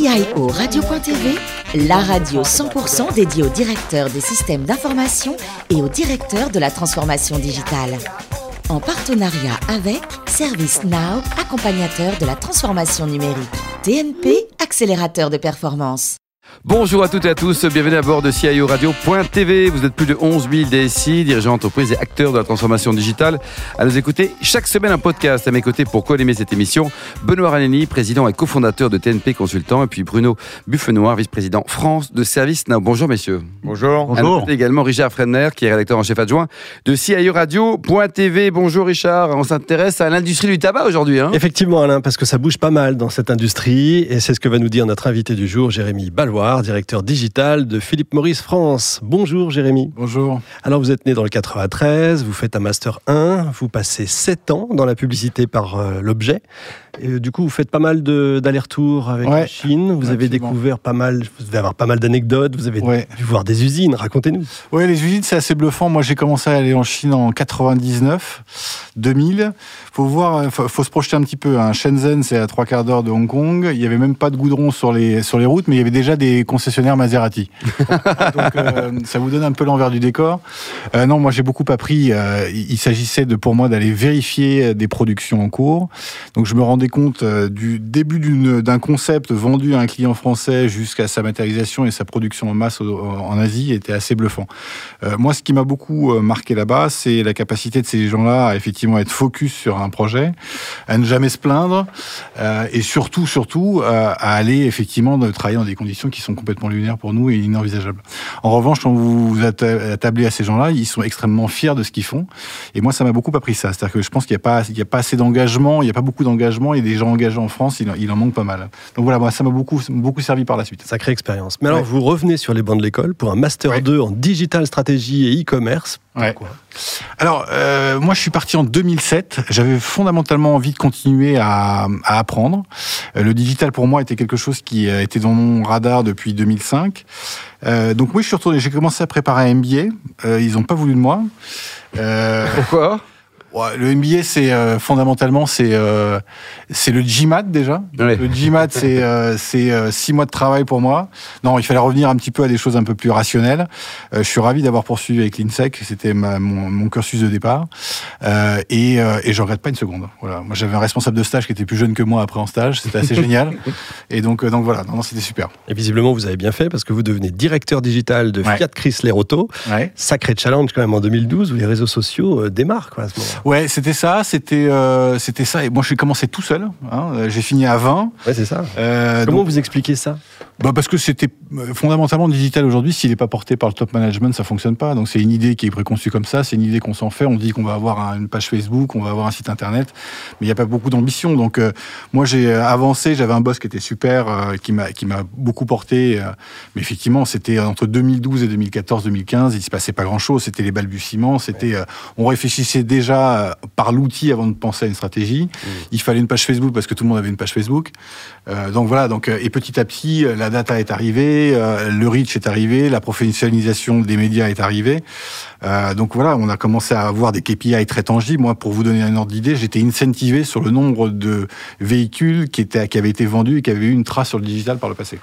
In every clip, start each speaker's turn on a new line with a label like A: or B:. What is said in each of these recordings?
A: CIO Radio.tv, la radio 100% dédiée aux directeurs des systèmes d'information et aux directeurs de la transformation digitale. En partenariat avec ServiceNow, accompagnateur de la transformation numérique. TNP, accélérateur de performance.
B: Bonjour à toutes et à tous, bienvenue à bord de CIO Radio.tv. Vous êtes plus de 11 000 DSI, dirigeants d'entreprise et acteurs de la transformation digitale. À nous écouter chaque semaine un podcast. À mes côtés pour co-animer cette émission, Benoît Raneni, président et cofondateur de TNP Consultant, et puis Bruno Buffenoir, vice-président France de Service Now. Bonjour messieurs.
C: Bonjour.
B: Bonjour. également Richard Fredner, qui est rédacteur en chef adjoint de CIO Radio.tv. Bonjour Richard, on s'intéresse à l'industrie du tabac aujourd'hui. Hein
C: Effectivement Alain, parce que ça bouge pas mal dans cette industrie, et c'est ce que va nous dire notre invité du jour, Jérémy Ballois directeur digital de Philippe Maurice France. Bonjour Jérémy.
D: Bonjour.
C: Alors vous êtes né dans le 93, vous faites un master 1, vous passez 7 ans dans la publicité par euh, l'objet. Et, du coup, vous faites pas mal d'allers-retours avec la Chine. Vous avez découvert pas mal, vous devez avoir pas mal d'anecdotes. Vous avez dû voir des usines. Racontez-nous.
D: Oui, les usines, c'est assez bluffant. Moi, j'ai commencé à aller en Chine en 99, 2000. Faut voir, euh, faut, se projeter un petit peu. Hein. Shenzhen, c'est à trois quarts d'heure de Hong Kong. Il y avait même pas de goudron sur les sur les routes, mais il y avait déjà des concessionnaires Maserati. Donc, euh, ça vous donne un peu l'envers du décor. Euh, non, moi, j'ai beaucoup appris. il s'agissait de pour moi d'aller vérifier des productions en cours. Donc, je me rendais compte du début d'un concept vendu à un client français jusqu'à sa matérialisation et sa production en masse en Asie était assez bluffant. moi, ce qui m'a beaucoup marqué là-bas, c'est la capacité de ces gens-là à effectivement être focus sur un projet, à ne jamais se plaindre, euh, et surtout, surtout, euh, à aller effectivement travailler dans des conditions qui sont complètement lunaires pour nous et inenvisageables. En revanche, quand vous vous attablez à ces gens-là, ils sont extrêmement fiers de ce qu'ils font. Et moi, ça m'a beaucoup appris ça. C'est-à-dire que je pense qu'il n'y a pas, a assez d'engagement, il n'y a pas beaucoup d'engagement, et des gens engagés en France, il, en manque pas mal. Donc voilà, moi, ça m'a beaucoup, beaucoup servi par la suite.
C: Sacrée expérience. Mais alors, vous revenez sur les bancs de l'école pour un master 2 en digital stratégie et e-commerce.
D: Pourquoi? Alors, euh, moi, je suis parti en 2007. J'avais fondamentalement envie de continuer à, apprendre. Euh, le digital, pour moi, était quelque chose qui était dans mon radar depuis 2005. Euh, donc, oui, je suis retourné. J'ai commencé à préparer un MBA. ils n'ont pas voulu de moi.
B: Pourquoi?
D: Le MBA, c'est euh, fondamentalement c'est euh, c'est le GMAT déjà. Le GMAT, c'est euh, c'est six mois de travail pour moi. Non, il fallait revenir un petit peu à des choses un peu plus rationnelles. je suis ravi d'avoir poursuivi avec l'INSEC. C'était mon, mon, cursus de départ et et je regrette pas une seconde. Voilà, moi j'avais un responsable de stage qui était plus jeune que moi après en stage. C'était assez génial. Et donc donc voilà, non, c'était super.
C: Et visiblement vous avez bien fait parce que vous devenez directeur digital de Fiat Chrysler Auto. Sacré challenge quand même en 2012 où les réseaux sociaux démarrent quoi à ce moment.
D: Ouais, c'était ça, c'était euh, c'était ça. Et moi, suis commencé tout seul. Hein. J'ai fini à 20.
C: Ouais, c'est ça. Euh, Comment vous expliquez ça?
D: Bah parce que c'était euh, fondamentalement digital aujourd'hui. S'il n'est pas porté par le top management, ça fonctionne pas. Donc c'est une idée qui est préconçue comme ça. C'est une idée qu'on s'en fait. On dit qu'on va avoir une page Facebook, on va avoir un site internet, mais il n'y a pas beaucoup d'ambition. Donc moi j'ai avancé. J'avais un boss qui était super, qui m'a qui m'a beaucoup porté. mais effectivement, c'était entre 2012 et 2014, 2015. Il se passait pas grand chose. C'était les balbutiements. C'était on réfléchissait déjà par l'outil avant de penser à une stratégie. Mmh. Il fallait une page Facebook parce que tout le monde avait une page Facebook. Euh, donc voilà, donc, euh, et petit à petit, euh, la data est arrivée, le reach est arrivé, la professionnalisation des médias est arrivée. donc voilà, on a commencé à avoir des KPI très tangibles. Moi, pour vous donner un ordre d'idée, j'étais incentivé sur le nombre de véhicules qui, qui avaient été vendus et qui avaient eu une trace sur le digital par le passé.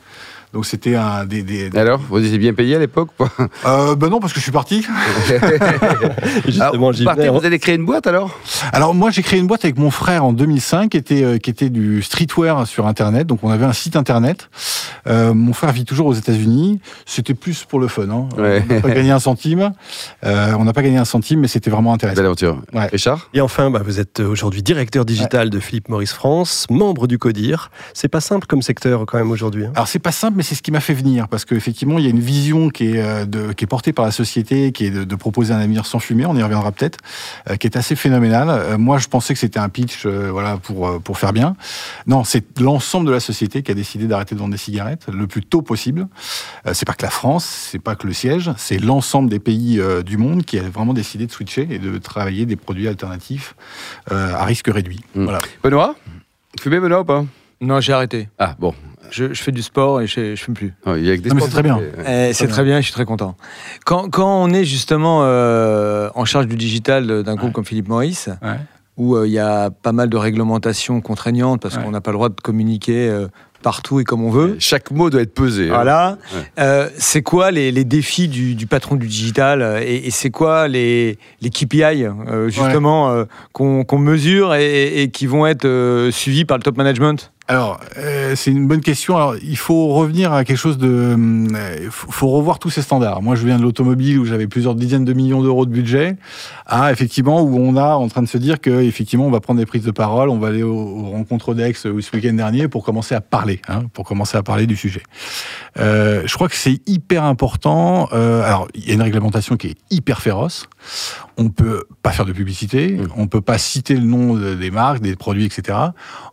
D: Donc c'était un des, des,
B: Alors, vous étiez bien payé à l'époque
D: euh, Ben non, parce que je suis parti.
B: Justement, j'y Vous avez créé une boîte alors?
D: Alors moi, j'ai créé une boîte avec mon frère en 2005, qui était euh, qui était du streetwear sur Internet. Donc on avait un site Internet. Euh, mon frère vit toujours aux États-Unis. C'était plus pour le fun. Hein. On n'a pas gagné un centime. Euh, on n'a pas gagné un centime, mais c'était vraiment intéressant.
B: Belle aventure. Ouais. Richard?
C: Et enfin, bah, vous êtes aujourd'hui directeur digital de Philippe Maurice France, membre du CODIR. C'est pas simple comme secteur quand même aujourd'hui. Hein.
D: Alors c'est pas simple mais c'est ce qui m'a fait venir, parce qu'effectivement, il y a une vision qui est, euh, de, qui est portée par la société, qui est de, proposer un avenir sans fumée, on y reviendra peut-être, euh, qui est assez phénoménal. Euh, moi, je pensais que c'était un pitch voilà, pour, pour faire bien. Non, c'est l'ensemble de la société qui a décidé d'arrêter de vendre des cigarettes le plus tôt possible. c'est pas que la France, c'est pas que le siège, c'est l'ensemble des pays du monde qui a vraiment décidé de switcher et de travailler des produits alternatifs à risque réduit.
B: Mmh. Voilà. Benoît? Fumez Benoît ou pas?
E: Non, j'ai arrêté.
B: Ah bon,
E: je, fais du sport et je, ne fume plus.
D: Ah, il c'est très bien.
E: Eh, c'est très bien, je suis très content. Quand, quand on est justement euh, en charge du digital d'un groupe comme Philippe Maurice, où euh, il y a pas mal de réglementations contraignantes parce qu'on n'a pas le droit de communiquer euh, partout et comme on veut.
B: Chaque mot doit être pesé.
E: Hein. Voilà. Euh, c'est quoi les, défis du, patron du digital et, c'est quoi les, les KPI justement qu'on mesure et, qui vont être suivis par le top management?
D: Alors, euh, c'est une bonne question. Alors, il faut revenir à quelque chose de. Il euh, faut revoir tous ces standards. Moi, je viens de l'automobile où j'avais plusieurs dizaines de millions d'euros de budget, à effectivement où on a en train de se dire que effectivement on va prendre des prises de parole, on va aller aux, rencontres d'Aix ce week-end dernier pour commencer à parler, hein, pour commencer à parler du sujet. Euh, je crois que c'est hyper important. Euh, alors, il y a une réglementation qui est hyper féroce. On peut pas faire de publicité, mmh. on peut pas citer le nom des marques, des produits, etc.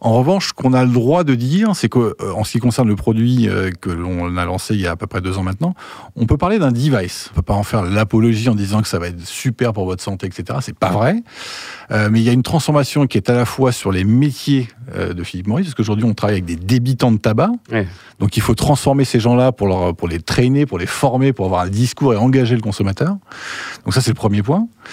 D: En revanche, ce qu'on a le droit de dire, c'est que euh, en ce qui concerne le produit euh, que l'on a lancé il y a à peu près deux ans maintenant, on peut parler d'un device. On peut pas en faire l'apologie en disant que ça va être super pour votre santé, etc. C'est pas vrai. Euh, mais il y a une transformation qui est à la fois sur les métiers de Philippe Maurice, parce qu'aujourd'hui on travaille avec des débitants de tabac. Donc il faut transformer ces gens-là pour, leur, pour les traîner, pour les former, pour avoir un discours et engager le consommateur. Donc ça c'est le premier point.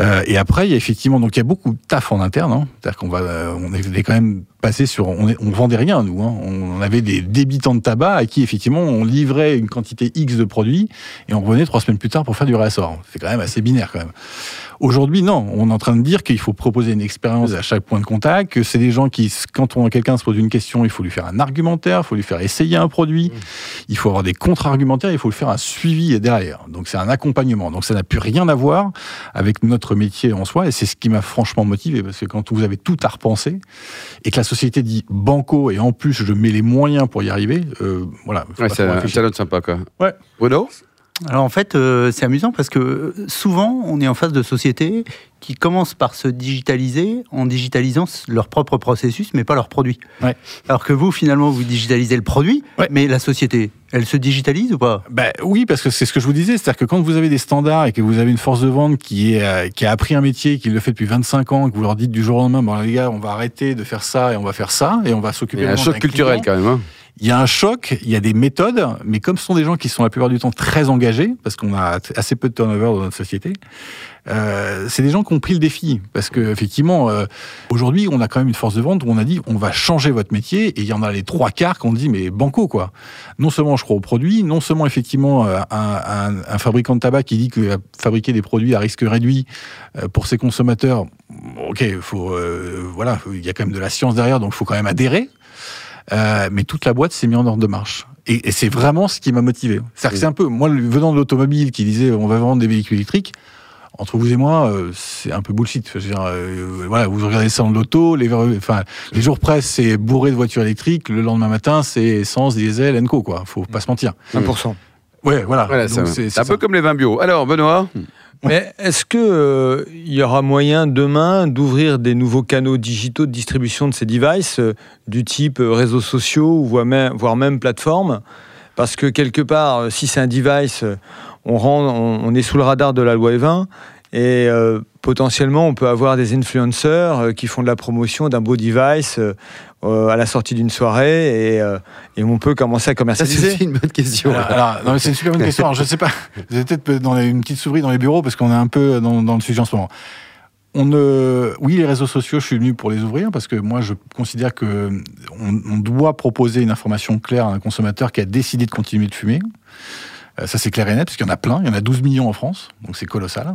D: Euh, et après il y a effectivement donc il y a beaucoup de taf en interne. Hein. C'est-à-dire qu'on va euh, on est quand même passé sur on, vendait rien nous. Hein. On avait des débitants de tabac à qui effectivement on livrait une quantité X de produits et on revenait trois semaines plus tard pour faire du réassort. C'est quand même assez binaire quand même. Aujourd'hui, non. On est en train de dire qu'il faut proposer une expérience à chaque point de contact, que c'est des gens qui, quand on, quelqu'un se pose une question, il faut lui faire un argumentaire, il faut lui faire essayer un produit, il faut avoir des contre-argumentaires, il faut lui faire un suivi derrière. Donc c'est un accompagnement. Donc ça n'a plus rien à voir avec notre métier en soi, et c'est ce qui m'a franchement motivé, parce que quand vous avez tout à repenser, et que la société dit banco, et en plus je mets les moyens pour y arriver, euh, voilà.
B: Ouais, c'est un challenge sympa, quoi.
D: Ouais.
B: Bruno?
F: Alors en fait, euh, c'est amusant parce que souvent, on est en face de sociétés qui commencent par se digitaliser en digitalisant leur propre processus, mais pas leur produit. Alors que vous, finalement, vous digitalisez le produit, mais la société, elle se digitalise ou pas?
D: Ben, Oui, parce que c'est ce que je vous disais, c'est-à-dire que quand vous avez des standards et que vous avez une force de vente qui, est, euh, qui a appris un métier, qui le fait depuis 25 ans, que vous leur dites du jour au lendemain, bon les gars, on va arrêter de faire ça et on va faire ça, et on va s'occuper...
B: Il y a un choc culturel quand même. Hein.
D: Il y a un choc, il y a des méthodes, mais comme ce sont des gens qui sont la plupart du temps très engagés, parce qu'on a assez peu de turnover dans notre société, euh, c'est des gens qui ont pris le défi. Parce que effectivement, euh, aujourd'hui, on a quand même une force de vente où on a dit on va changer votre métier, et il y en a les trois quarts qui ont dit mais banco quoi. Non seulement je crois au produit, non seulement effectivement euh, un, un, fabricant de tabac qui dit va fabriquer des produits à risque réduit pour ses consommateurs, ok, faut voilà, il y a quand même de la science derrière, donc il faut quand même adhérer. Euh, mais toute la boîte s'est mise en ordre de marche. Et, c'est vraiment ce qui m'a motivé. C'est-à-dire que c'est un peu, moi, venant de l'automobile qui disait on va vendre des véhicules électriques, entre vous et moi, euh, c'est un peu bullshit. Je veux dire, euh, voilà, vous regardez ça en loto, les, enfin, les jours presse, c'est bourré de voitures électriques, le lendemain matin, c'est essence, diesel, Enco, quoi. Faut pas se mentir.
E: 1%.
D: Ouais, voilà.
B: c'est un peu comme les vins bio. Alors, Benoît?
E: Mais est-ce qu'il euh, y aura moyen demain d'ouvrir des nouveaux canaux digitaux de distribution de ces devices, euh, du type euh, réseaux sociaux, voire même, voire même plateformes Parce que quelque part, si c'est un device, on, on, est sous le radar de la loi E20 et potentiellement, on peut avoir des influenceurs qui font de la promotion d'un beau device à la sortie d'une soirée et, et, on peut commencer à commercialiser
B: C'est une bonne question.
D: c'est une super bonne question. je ne sais pas, vous êtes peut-être dans une petite souris dans les bureaux parce qu'on est un peu dans, dans, le sujet en ce moment. On ne... Oui, les réseaux sociaux, je suis venu pour les ouvrir parce que moi, je considère que on, doit proposer une information claire à un consommateur qui a décidé de continuer de fumer. Euh, ça, c'est clair et net, parce qu'il y en a plein. Il y en a 12 millions en France, donc c'est colossal.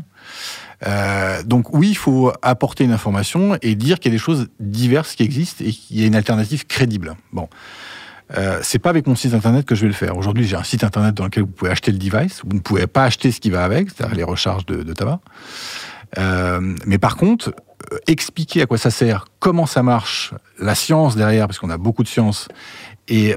D: Euh, donc oui, il faut apporter une information et dire qu'il y a des choses diverses qui existent et qu'il y a une alternative crédible. Bon. Euh, c'est pas avec mon site internet que je vais le faire. Aujourd'hui, j'ai un site internet dans lequel vous pouvez acheter le device. Vous ne pouvez pas acheter ce qui va avec, c'est-à-dire les recharges de, tabac. Euh, mais par contre, euh, expliquer à quoi ça sert, comment ça marche, la science derrière, parce qu'on a beaucoup de science, et,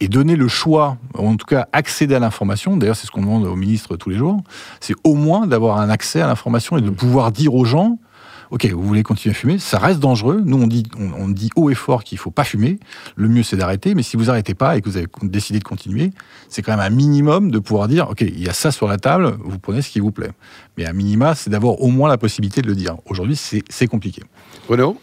D: et donner le choix, en tout cas accéder à l'information, d'ailleurs c'est ce qu'on demande au ministre tous les jours, c'est au moins d'avoir un accès à l'information et de pouvoir dire aux gens, ok, vous voulez continuer à fumer, ça reste dangereux. Nous, on dit, on, dit haut et fort qu'il faut pas fumer. Le mieux, c'est d'arrêter. Mais si vous arrêtez pas et que vous avez décidé de continuer, c'est quand même un minimum de pouvoir dire, ok, il y a ça sur la table, vous prenez ce qui vous plaît. Mais un minima, c'est d'avoir au moins la possibilité de le dire. Aujourd'hui, c'est compliqué.
B: Renaud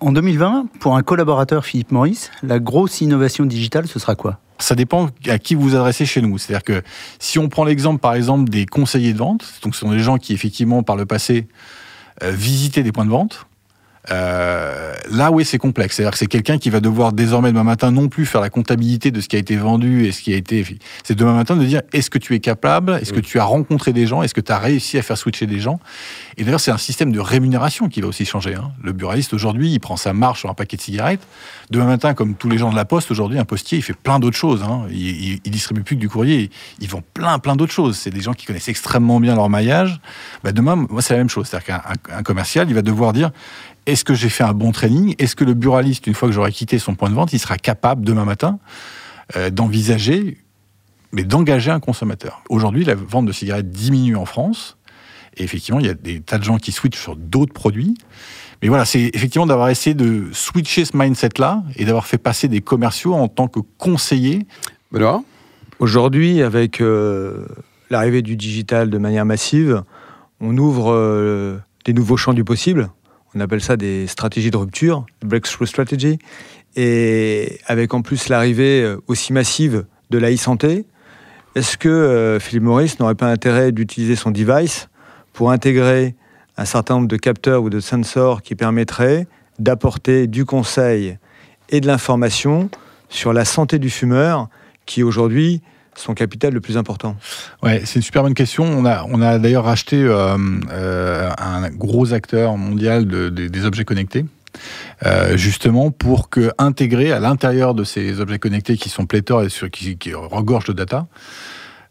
F: en 2020, pour un collaborateur Philippe Maurice, la grosse innovation digitale, ce sera quoi?
D: Ça dépend à qui vous adressez chez nous. C'est-à-dire que si on prend l'exemple, par exemple, des conseillers de vente, donc ce sont des gens qui, effectivement, par le passé, euh, visitaient des points de vente, Euh, là, oui, c'est complexe. C'est-à-dire que c'est quelqu'un qui va devoir désormais demain matin non plus faire la comptabilité de ce qui a été vendu et ce qui a été. C'est demain matin de dire est-ce que tu es capable, est-ce que tu as rencontré des gens, est-ce que tu as réussi à faire switcher des gens? Et d'ailleurs, c'est un système de rémunération qui va aussi changer. Hein. Le buraliste aujourd'hui, il prend sa marche sur un paquet de cigarettes. Demain matin, comme tous les gens de la poste aujourd'hui, un postier, il fait plein d'autres choses. Hein. Il, il, distribue plus que du courrier, ils vend plein, plein d'autres choses. C'est des gens qui connaissent extrêmement bien leur maillage. Bah, demain, moi, c'est la même chose. C'est-à-dire qu'un commercial, il va devoir dire est-ce que j'ai fait un bon training? Est-ce que le buraliste, une fois que j'aurai quitté son point de vente, il sera capable demain matin euh, d'envisager, mais d'engager un consommateur? Aujourd'hui, la vente de cigarettes diminue en France. Et effectivement, il y a des tas de gens qui switchent sur d'autres produits. Mais voilà, c'est effectivement d'avoir essayé de switcher ce mindset-là et d'avoir fait passer des commerciaux en tant que conseillers.
E: Benoît? Aujourd'hui, avec euh, l'arrivée du digital de manière massive, on ouvre euh, des nouveaux champs du possible. On appelle ça des stratégies de rupture, breakthrough strategy. Et avec en plus l'arrivée euh, aussi massive de la e-santé, est-ce que euh, Philippe Maurice n'aurait pas intérêt d'utiliser son device pour intégrer un certain nombre de capteurs ou de sensors qui permettraient d'apporter du conseil et de l'information sur la santé du fumeur qui aujourd'hui son capital le plus important
D: Ouais, c'est une super bonne question. On a, on a d'ailleurs racheté euh, euh, un gros acteur mondial des objets connectés. Euh, justement pour que intégrer à l'intérieur de ces objets connectés qui sont pléthores et qui, qui regorgent de data,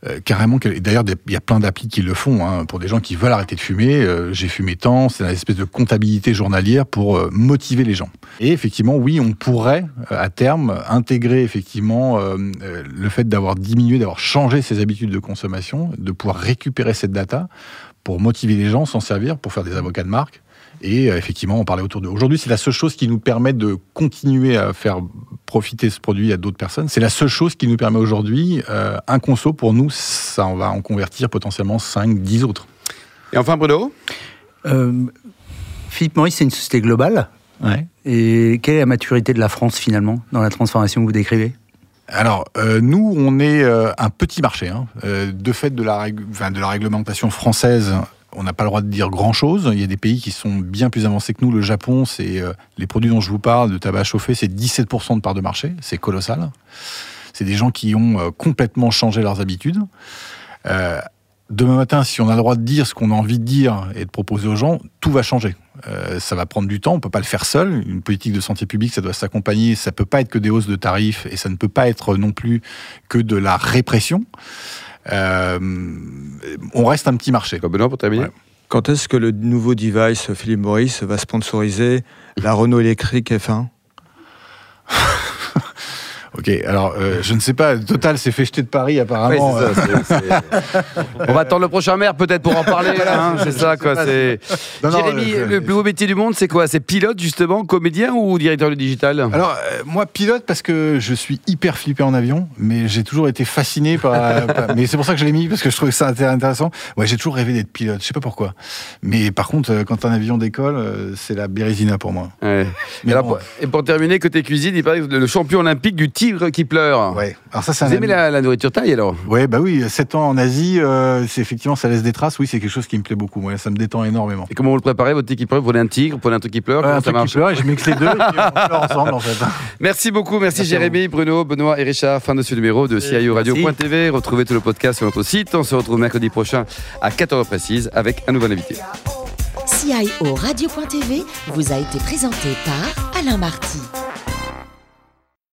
D: euh, carrément. D'ailleurs, il y a plein d'applis qui le font hein, pour des gens qui veulent arrêter de fumer. Euh, j'ai fumé tant, c'est une espèce de comptabilité journalière pour euh, motiver les gens. Et effectivement, oui, on pourrait à terme intégrer effectivement le fait d'avoir diminué, d'avoir changé ses habitudes de consommation, de pouvoir récupérer cette data pour motiver les gens, s'en servir, pour faire des avocats de marque et euh, effectivement, on parlait autour de. Aujourd'hui, c'est la seule chose qui nous permet de continuer à faire profiter ce produit à d'autres personnes. C'est la seule chose qui nous permet aujourd'hui, euh, un conso pour nous, ça, on va en convertir potentiellement 5, 10 autres.
B: Et enfin, Bruno?
F: Euh, Philippe Maurice, c'est une société globale. Ouais. Et quelle est la maturité de la France finalement dans la transformation que vous décrivez?
D: Alors, nous, on est un petit marché. Hein. de fait de la, de la réglementation française, on n'a pas le droit de dire grand-chose. Il y a des pays qui sont bien plus avancés que nous. Le Japon, c'est euh, les produits dont je vous parle, de tabac chauffé, c'est 17% de part de marché. C'est colossal. C'est des gens qui ont euh, complètement changé leurs habitudes. Euh, demain matin, si on a le droit de dire ce qu'on a envie de dire et de proposer aux gens, tout va changer. ça va prendre du temps, on ne peut pas le faire seul. Une politique de santé publique, ça doit s'accompagner. Ça ne peut pas être que des hausses de tarifs et ça ne peut pas être non plus que de la répression. Euh, on reste un petit marché.
B: Benoît, pour terminer.
E: Quand est-ce que le nouveau device Philippe Maurice va sponsoriser la Renault électrique F1
D: Ok, alors euh, je ne sais pas, Total s'est fait jeter de Paris apparemment.
B: On va attendre le prochain maire peut-être pour en parler. Hein, c'est ça quoi. Jérémy, le plus beau métier du monde, c'est quoi? C'est pilote justement, comédien ou directeur du digital?
D: Alors euh, moi pilote parce que je suis hyper flippé en avion, mais j'ai toujours été fasciné par. mais c'est pour ça que je l'ai mis parce que je trouvais ça intéressant. Ouais, j'ai toujours rêvé d'être pilote. Je sais pas pourquoi. Mais par contre, euh, quand un avion décolle, c'est la bérésina pour moi.
B: Mais et pour terminer, côté cuisine, il paraît que le champion olympique du tir qui pleure?
D: Ouais. Alors ça, c'est
B: Vous aimez la, nourriture taille alors?
D: Ouais, bah oui, 7 ans en Asie, euh, c'est effectivement, ça laisse des traces. Oui, c'est quelque chose qui me plaît beaucoup. Moi, ça me détend énormément.
B: Et comment vous le préparez, votre qui pleure Vous prenez un tigre, vous prenez un truc qui pleure?
D: Un truc qui pleure et je mixe les deux et on pleure ensemble en fait.
B: Merci beaucoup, merci, Jérémy, Bruno, Benoît et Richard. Fin de ce numéro de CIO Radio.tv. Retrouvez tout le podcast sur notre site. On se retrouve mercredi prochain à 14h précise avec un nouvel invité.
A: CIO Radio.tv vous a été présenté par Alain Marty.